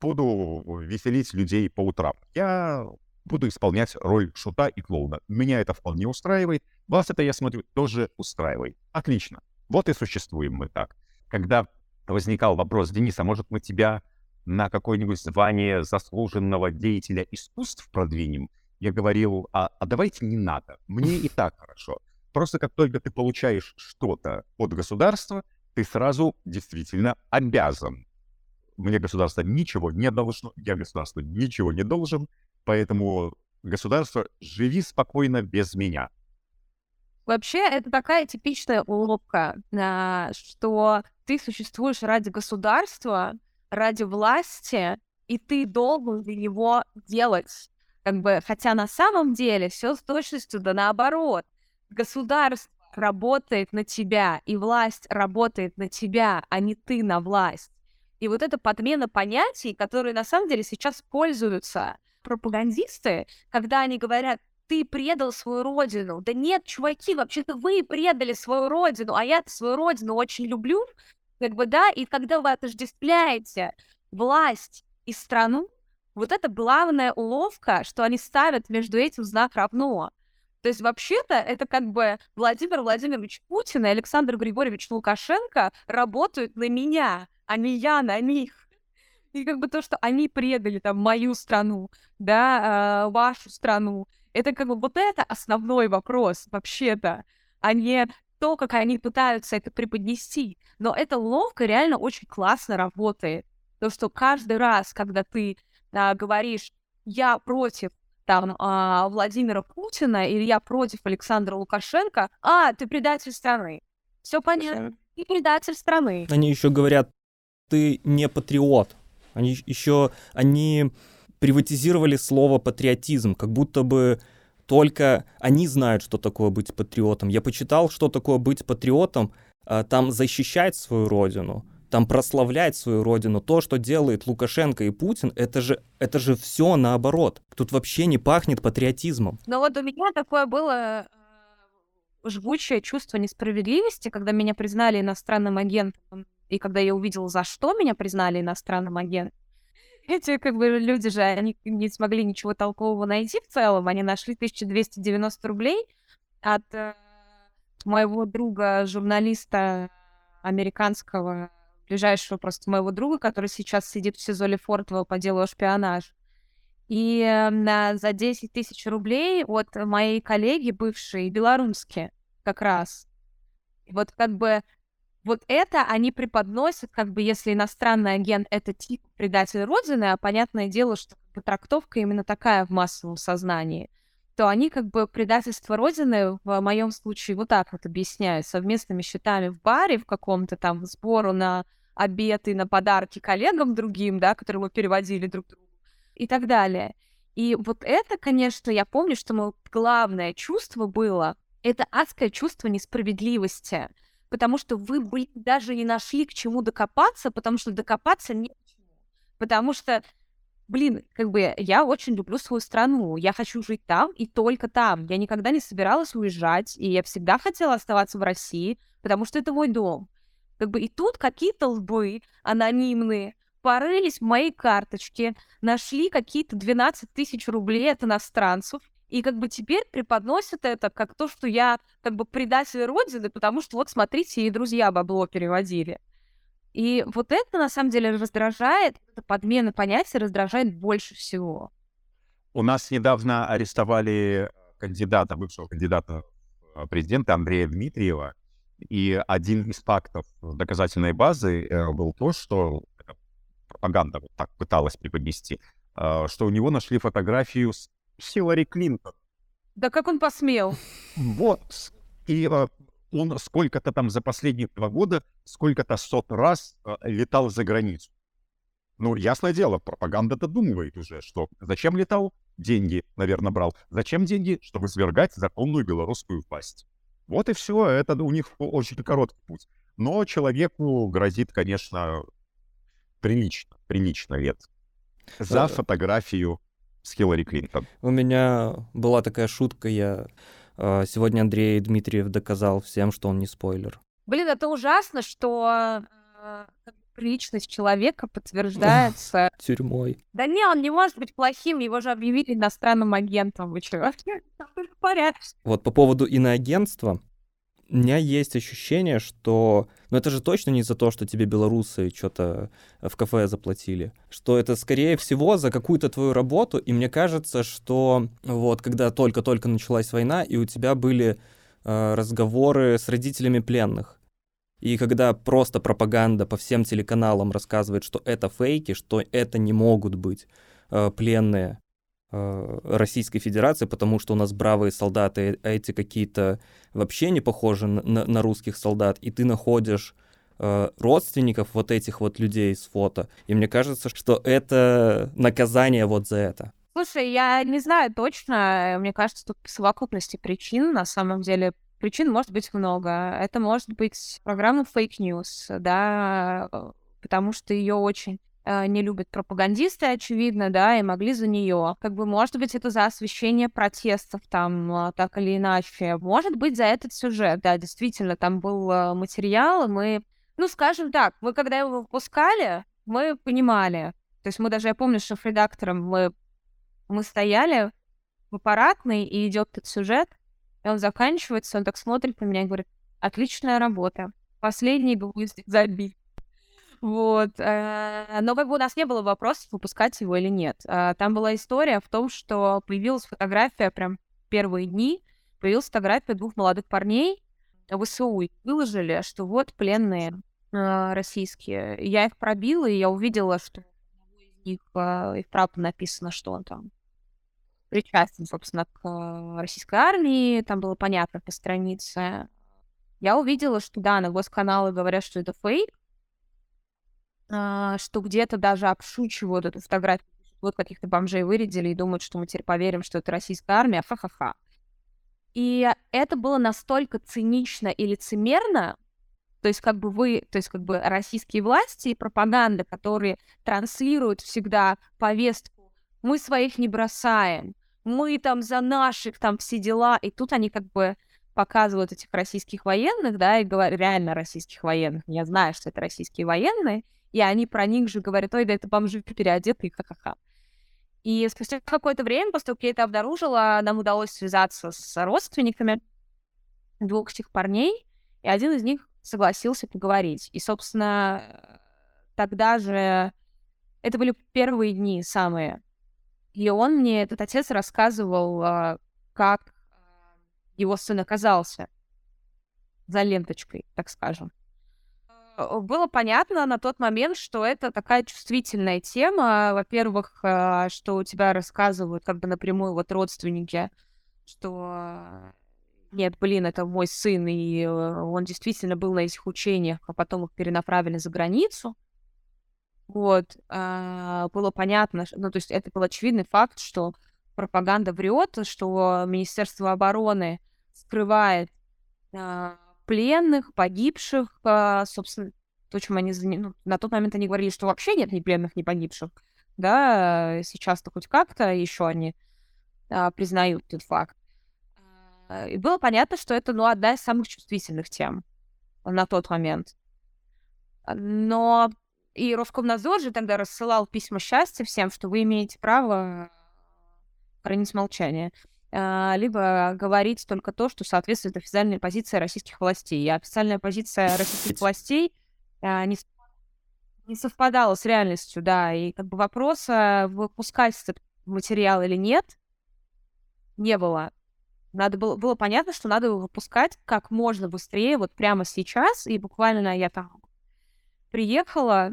буду веселить людей по утрам. Я буду исполнять роль шута и клоуна. Меня это вполне устраивает. Вас это, я смотрю, тоже устраивает. Отлично. Вот и существуем мы так. Когда возникал вопрос, Денис, а может мы тебя на какое-нибудь звание заслуженного деятеля искусств продвинем, я говорил, а, а давайте не надо, мне и так хорошо. Просто как только ты получаешь что-то от государства, ты сразу действительно обязан. Мне государство ничего не должно, я государству ничего не должен, поэтому государство, живи спокойно без меня. Вообще, это такая типичная уловка, а, что ты существуешь ради государства, ради власти, и ты должен для него делать. Как бы, хотя на самом деле все с точностью да наоборот. Государство работает на тебя, и власть работает на тебя, а не ты на власть. И вот эта подмена понятий, которые на самом деле сейчас пользуются пропагандисты, когда они говорят, ты предал свою родину. Да нет, чуваки, вообще-то вы предали свою родину, а я свою родину очень люблю, как бы, да, и когда вы отождествляете власть и страну, вот это главная уловка, что они ставят между этим знак равно. То есть вообще-то это как бы Владимир Владимирович Путин и Александр Григорьевич Лукашенко работают на меня, а не я на них. И как бы то, что они предали там мою страну, да, э, вашу страну, это как бы вот это основной вопрос вообще-то, а не то, как они пытаются это преподнести. Но эта ловко реально очень классно работает. То, что каждый раз, когда ты а, говоришь, я против там а, Владимира Путина или я против Александра Лукашенко, а, ты предатель страны. Все понятно. И предатель страны. Они еще говорят, ты не патриот. Они еще, они приватизировали слово патриотизм, как будто бы только они знают, что такое быть патриотом. Я почитал, что такое быть патриотом, а, там защищать свою родину, там прославлять свою родину. То, что делает Лукашенко и Путин, это же, это же все наоборот. Тут вообще не пахнет патриотизмом. Но вот у меня такое было э, жгучее чувство несправедливости, когда меня признали иностранным агентом, и когда я увидела, за что меня признали иностранным агентом, эти как бы люди же, они не смогли ничего толкового найти в целом. Они нашли 1290 рублей от э, моего друга, журналиста американского, ближайшего просто моего друга, который сейчас сидит в СИЗО Лефортово по делу о шпионаж. И э, за 10 тысяч рублей от моей коллеги, бывшей, белорусские, как раз. Вот как бы вот это они преподносят, как бы если иностранный агент — это тип предатель Родины, а понятное дело, что как бы, трактовка именно такая в массовом сознании, то они как бы предательство Родины в моем случае вот так вот объясняют совместными счетами в баре в каком-то там сбору на обед и на подарки коллегам другим, да, которые мы переводили друг другу и так далее. И вот это, конечно, я помню, что мое главное чувство было, это адское чувство несправедливости потому что вы, блин, даже не нашли к чему докопаться, потому что докопаться не Потому что, блин, как бы я очень люблю свою страну, я хочу жить там и только там. Я никогда не собиралась уезжать, и я всегда хотела оставаться в России, потому что это мой дом. Как бы и тут какие-то лбы анонимные порылись в моей карточке, нашли какие-то 12 тысяч рублей от иностранцев, и как бы теперь преподносят это как то, что я как бы предатель Родины, потому что вот смотрите, и друзья бабло переводили. И вот это на самом деле раздражает, эта подмена понятия раздражает больше всего. У нас недавно арестовали кандидата, бывшего кандидата в президента Андрея Дмитриева, и один из фактов доказательной базы э, был то, что пропаганда вот так пыталась преподнести, э, что у него нашли фотографию с Хиллари Клинтон. Да как он посмел? Вот. И э, он сколько-то там за последние два года, сколько-то сот раз э, летал за границу. Ну, ясное дело, пропаганда додумывает уже, что зачем летал? Деньги, наверное, брал. Зачем деньги? Чтобы свергать законную белорусскую власть. Вот и все, это у них очень короткий путь. Но человеку грозит, конечно, прилично, прилично лет. За фотографию с Хиллари Клинтон. У меня была такая шутка, я э, сегодня Андрей Дмитриев доказал всем, что он не спойлер. Блин, это ужасно, что э, личность человека подтверждается... [LAUGHS] Тюрьмой. Да не, он не может быть плохим, его же объявили иностранным агентом, вы чего? [LAUGHS] Вот по поводу иноагентства, у меня есть ощущение, что... Ну это же точно не за то, что тебе белорусы что-то в кафе заплатили. Что это, скорее всего, за какую-то твою работу. И мне кажется, что вот когда только-только началась война, и у тебя были э, разговоры с родителями пленных. И когда просто пропаганда по всем телеканалам рассказывает, что это фейки, что это не могут быть э, пленные, Э, Российской Федерации, потому что у нас бравые солдаты, а эти какие-то вообще не похожи на, на русских солдат, и ты находишь э, родственников вот этих вот людей с фото, и мне кажется, что это наказание вот за это. Слушай, я не знаю точно, мне кажется, тут совокупности причин, на самом деле, причин может быть много. Это может быть программа Fake News, да, э, потому что ее очень Э, не любят пропагандисты, очевидно, да, и могли за нее. Как бы, может быть, это за освещение протестов там, а, так или иначе. Может быть, за этот сюжет, да, действительно, там был э, материал, и мы, ну, скажем так, мы когда его выпускали, мы понимали. То есть мы даже, я помню, что редактором мы, мы стояли в аппаратной, и идет этот сюжет, и он заканчивается, он так смотрит на меня и говорит, отличная работа. Последний гвоздик забит. Вот. Э, но как бы у нас не было вопросов, выпускать его или нет. Э, там была история в том, что появилась фотография прям первые дни, появилась фотография двух молодых парней в. И выложили, что вот пленные э, российские. Я их пробила, и я увидела, что из них и вправду написано, что он там причастен, собственно, к российской армии. Там было понятно по странице. Я увидела, что да, на госканалы говорят, что это фейк, а, что где-то даже обшучивают эту фотографию. Вот каких-то бомжей вырядили и думают, что мы теперь поверим, что это российская армия. Ха-ха-ха. И это было настолько цинично и лицемерно, то есть как бы вы, то есть как бы российские власти и пропаганда, которые транслируют всегда повестку «мы своих не бросаем», «мы там за наших, там все дела», и тут они как бы показывают этих российских военных, да, и говорят, реально российских военных, я знаю, что это российские военные, и они про них же говорят, ой, да это бомжи переодетые, ха-ха-ха. И спустя какое-то время, после того, как я это обнаружила, нам удалось связаться с родственниками. двух этих парней, и один из них согласился поговорить. И, собственно, тогда же это были первые дни самые. И он мне, этот отец, рассказывал, а, как его сын оказался за ленточкой, так скажем. Было понятно на тот момент, что это такая чувствительная тема. Во-первых, а, что у тебя рассказывают как бы напрямую вот родственники, что нет, блин, это мой сын, и э, он действительно был на этих учениях, а потом их перенаправили за границу. Вот, а, было понятно, ну, то есть это был очевидный факт, что пропаганда врет, что Министерство обороны скрывает а, пленных, погибших, а, собственно, то, чем они ну, на тот момент они говорили, что вообще нет ни пленных, ни погибших, да, сейчас-то хоть как-то еще они а, признают этот факт. А, и было понятно, что это, ну, одна из самых чувствительных тем на тот момент. Но и Роскомнадзор же тогда рассылал письма счастья всем, что вы имеете право хранить молчание. А, либо говорить только то, что соответствует официальной позиции российских властей. И официальная позиция российских властей а, не, не совпадала с реальностью, да. И как бы вопроса, выпускать этот материал или нет, не было. Надо было, было понятно, что надо его выпускать как можно быстрее, вот прямо сейчас. И буквально я там приехала,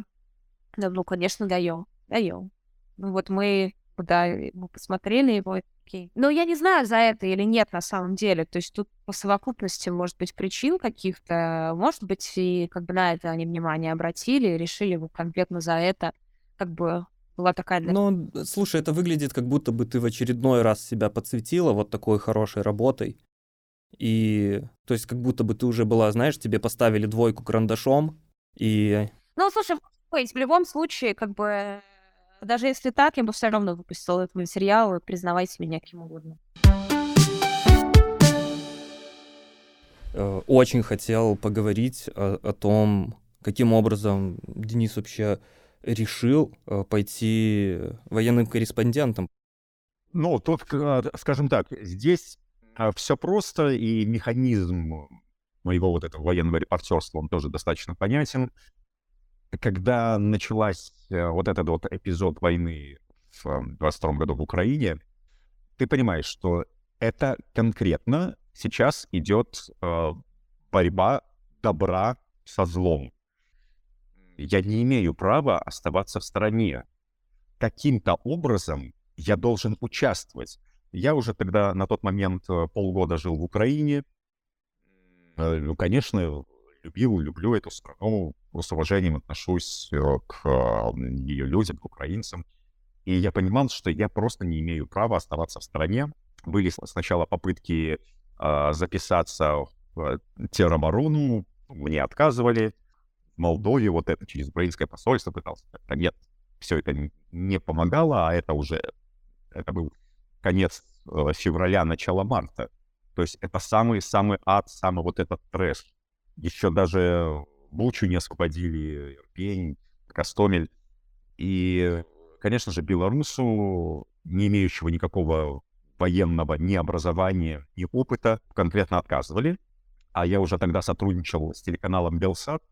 ну, конечно, даем, даем. Ну вот мы, да, мы посмотрели его, окей. Но я не знаю, за это или нет на самом деле. То есть тут по совокупности, может быть, причин каких-то, может быть, и как бы на это они внимание обратили, решили вот конкретно за это как бы была такая... Ну, слушай, это выглядит, как будто бы ты в очередной раз себя подсветила вот такой хорошей работой. И, то есть, как будто бы ты уже была, знаешь, тебе поставили двойку карандашом, и... Ну, слушай, в любом случае, как бы, даже если так, я бы все равно выпустила этот материал, признавайте меня кем угодно. Э, очень хотел поговорить о, о том, каким образом Денис вообще решил э, пойти военным корреспондентом. Ну, тут, скажем так, здесь а, все просто, и механизм моего вот этого военного репортерства, он тоже достаточно понятен когда началась э, вот этот вот эпизод войны в 22 году в Украине, ты понимаешь, что это конкретно сейчас идет э, борьба добра со злом. Я не имею права оставаться в стороне. Каким-то образом я должен участвовать. Я уже тогда на тот момент э, полгода жил в Украине. Э, ну, конечно, любил, люблю эту страну, с уважением отношусь э, к а, ее людям, к украинцам. И я понимал, что я просто не имею права оставаться в стороне. Были сначала попытки э, записаться в тероборону, мне отказывали. В Молдове вот это через украинское посольство пытался. Это нет, все это не помогало, а это уже, это был конец э, февраля, начало марта. То есть это самый-самый ад, самый вот этот трэш еще даже Бучу не освободили, Ирпень, Костомель. И, конечно же, белорусу, не имеющего никакого военного ни образования, ни опыта, конкретно отказывали. А я уже тогда сотрудничал с телеканалом Белсат,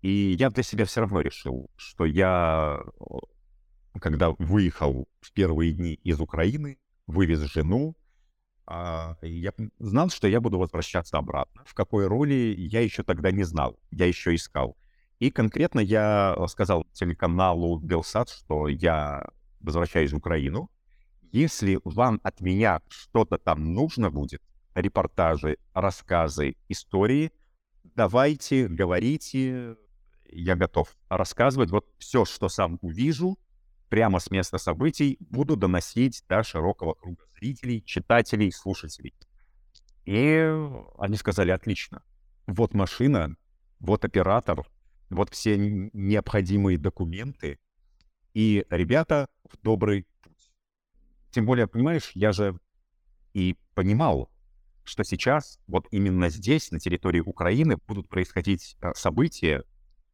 и я для себя все равно решил, что я, когда выехал в первые дни из Украины, вывез жену, я знал, что я буду возвращаться обратно. В какой роли я еще тогда не знал, я еще искал. И конкретно я э, сказал телеканалу Белсат, что я возвращаюсь в Украину. Если вам от меня что-то там нужно будет, репортажи, рассказы, истории, давайте, говорите, я готов рассказывать вот все, что сам увижу, прямо с места событий буду доносить до широкого круга зрителей, читателей, слушателей. И они сказали, отлично, вот машина, вот оператор, вот все необходимые документы, и ребята в добрый путь. Тем более, понимаешь, я же и понимал, что сейчас, вот именно здесь, на территории Украины, будут происходить а, события,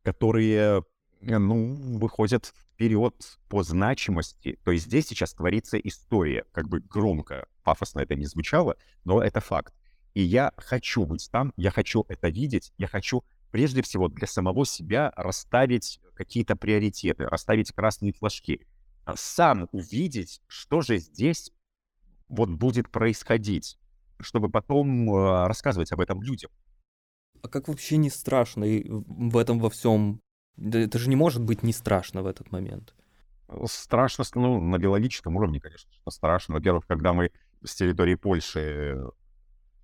которые Э, ну, выходят вперед по значимости. То есть здесь сейчас творится история, как бы громко, пафосно это не звучало, но это факт. И я хочу быть там, я хочу это видеть, я хочу прежде всего для самого себя расставить какие-то приоритеты, расставить красные флажки, а сам увидеть, что же здесь вот будет происходить, чтобы потом э, рассказывать об этом людям. А как вообще не страшно в этом во всем? Это же не может быть не страшно в этот момент. Страшно, ну, на биологическом уровне, конечно, страшно. Во-первых, когда мы с территории Польши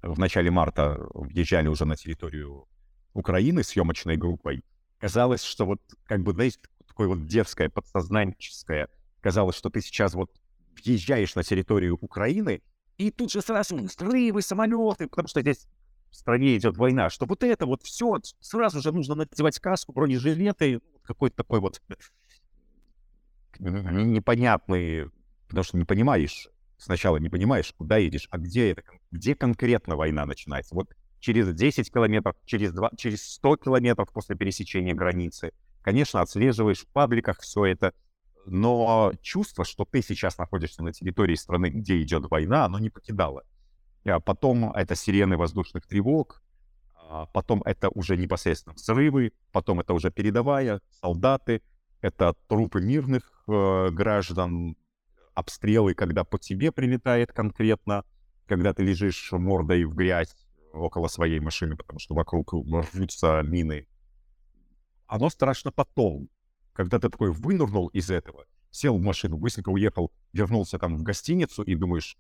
в начале марта въезжали уже на территорию Украины съемочной группой, казалось, что вот, как бы, знаете, такое вот детское, подсознанческое, казалось, что ты сейчас вот въезжаешь на территорию Украины, и тут же сразу взрывы, самолеты, потому что здесь в стране идет война, что вот это вот все, сразу же нужно надевать каску, бронежилеты, какой-то такой вот непонятный, потому что не понимаешь, сначала не понимаешь, куда едешь, а где это, где конкретно война начинается. Вот через 10 километров, через, 2, через 100 километров после пересечения границы. Конечно, отслеживаешь в пабликах все это, но чувство, что ты сейчас находишься на территории страны, где идет война, оно не покидало. А потом это сирены воздушных тревог, а потом это уже непосредственно взрывы, потом это уже передовая, солдаты, это трупы мирных э, граждан, обстрелы, когда по тебе прилетает конкретно, когда ты лежишь мордой в грязь около своей машины, потому что вокруг рвутся мины. Оно страшно потом, когда ты такой вынырнул из этого, сел в машину, быстренько уехал, вернулся там в гостиницу и думаешь,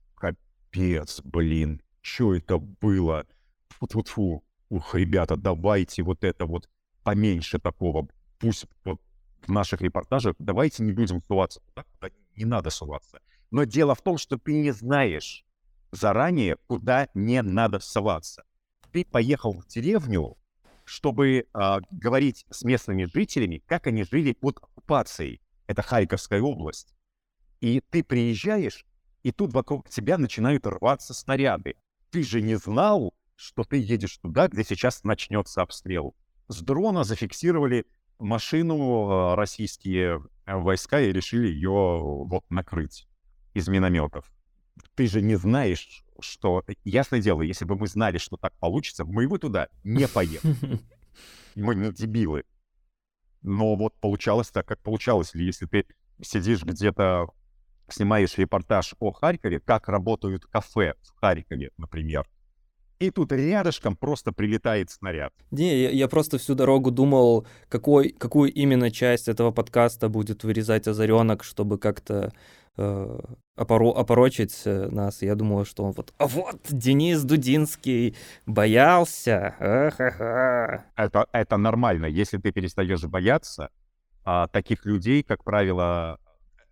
капец, блин, что это было? Фу-фу-фу. Ух, ребята, давайте вот это вот поменьше такого. Пусть вот в наших репортажах давайте не будем ссылаться туда, куда не надо ссылаться. Но дело в том, что ты не знаешь заранее, куда не надо ссылаться. Ты поехал в деревню, чтобы э, говорить с местными жителями, как они жили под оккупацией. Это Харьковская область. И ты приезжаешь, и тут вокруг тебя начинают рваться снаряды. Ты же не знал, что ты едешь туда, где сейчас начнется обстрел. С дрона зафиксировали машину а, российские войска и решили ее вот накрыть из минометов. Ты же не знаешь, что... Ясное дело, если бы мы знали, что так получится, мы бы туда не поехали. [LAUGHS] Мы не дебилы. Но вот получалось так, как получалось. Если ты сидишь где-то, снимаешь репортаж о Харькове, как работают кафе в Харькове, например, и тут рядышком просто прилетает снаряд. Не, я, я просто всю дорогу думал, какой, какую именно часть этого подкаста будет вырезать озаренок, чтобы как-то э, опоро, опорочить э, нас. Я думал, что он вот, а вот Денис Дудинский боялся. Это, это нормально. Если ты перестаешь бояться, а таких людей, как правило,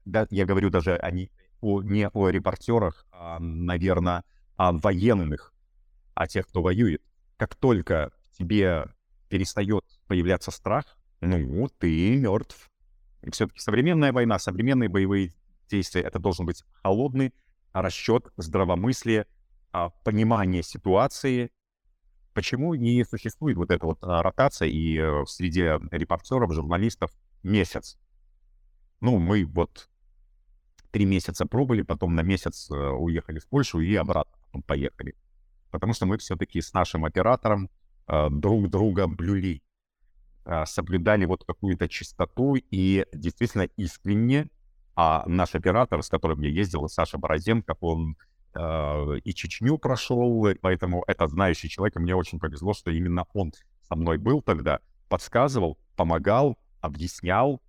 да, я говорю даже о, не, о, не о репортерах, а, наверное, о военных а тех, кто воюет. Как только тебе перестает появляться страх, ну, ты мертв. И все-таки современная война, современные боевые действия, это должен быть холодный расчет, здравомыслие, а, понимание ситуации. Почему не существует вот эта вот а, ротация и э, среди репортеров, журналистов месяц? Ну, мы вот три месяца пробовали, потом на месяц э, уехали в Польшу и обратно поехали потому что мы все-таки с нашим оператором э, друг друга блюли, э, соблюдали вот какую-то чистоту и действительно искренне, а наш оператор, с которым я ездил, Саша Борозенко, он э, и Чечню прошел, поэтому это знающий человек, и мне очень повезло, что именно он со мной был тогда, подсказывал, помогал, объяснял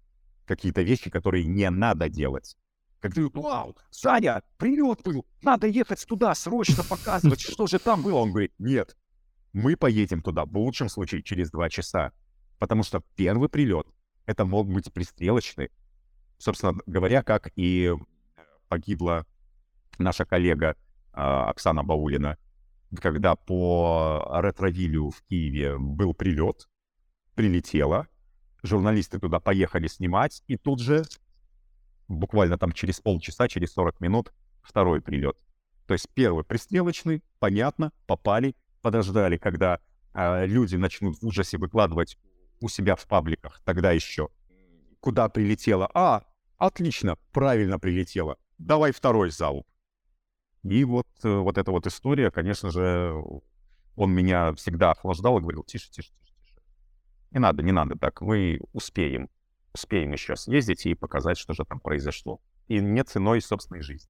какие-то вещи, которые не надо делать. Как говорю, вау, Саня, прилет был, надо ехать туда, срочно показывать, [LAUGHS] что же там было. Он говорит, нет, мы поедем туда, в лучшем случае, через два часа. Потому что первый прилет, это мог быть пристрелочный. Собственно говоря, как и погибла наша коллега а, Оксана Баулина, когда по ретровилю в Киеве был прилет, прилетела, журналисты туда поехали снимать, и тут же буквально там через полчаса, через 40 минут второй прилет. То есть первый пристрелочный, понятно, попали, подождали, когда э, люди начнут в ужасе выкладывать у себя в пабликах, тогда еще. Куда прилетело? А, отлично, правильно прилетело. Давай второй залп. И вот, э, вот эта вот история, конечно же, Он меня всегда охлаждал и говорил, тише, тише, тише, тише. Не надо, не надо так, мы успеем. Успеем еще съездить и показать, что же там произошло. И не ценой собственной жизни.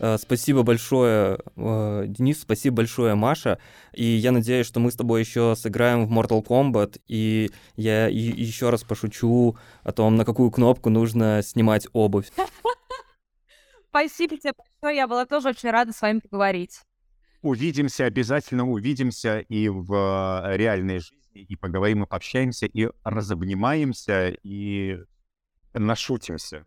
Э, спасибо большое, э, Денис, спасибо большое, Маша. И я надеюсь, что мы с тобой еще сыграем в Mortal Kombat. И я еще раз пошучу о том, на какую кнопку нужно снимать обувь. Спасибо тебе большое. Я была тоже очень рада с вами поговорить. Увидимся, обязательно увидимся и в э, реальной жизни, и поговорим, и пообщаемся, и разобнимаемся, и нашутимся.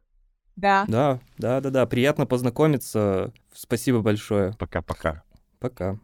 Да. Да, да, да, да. Приятно познакомиться. Спасибо большое. Пока-пока. Пока.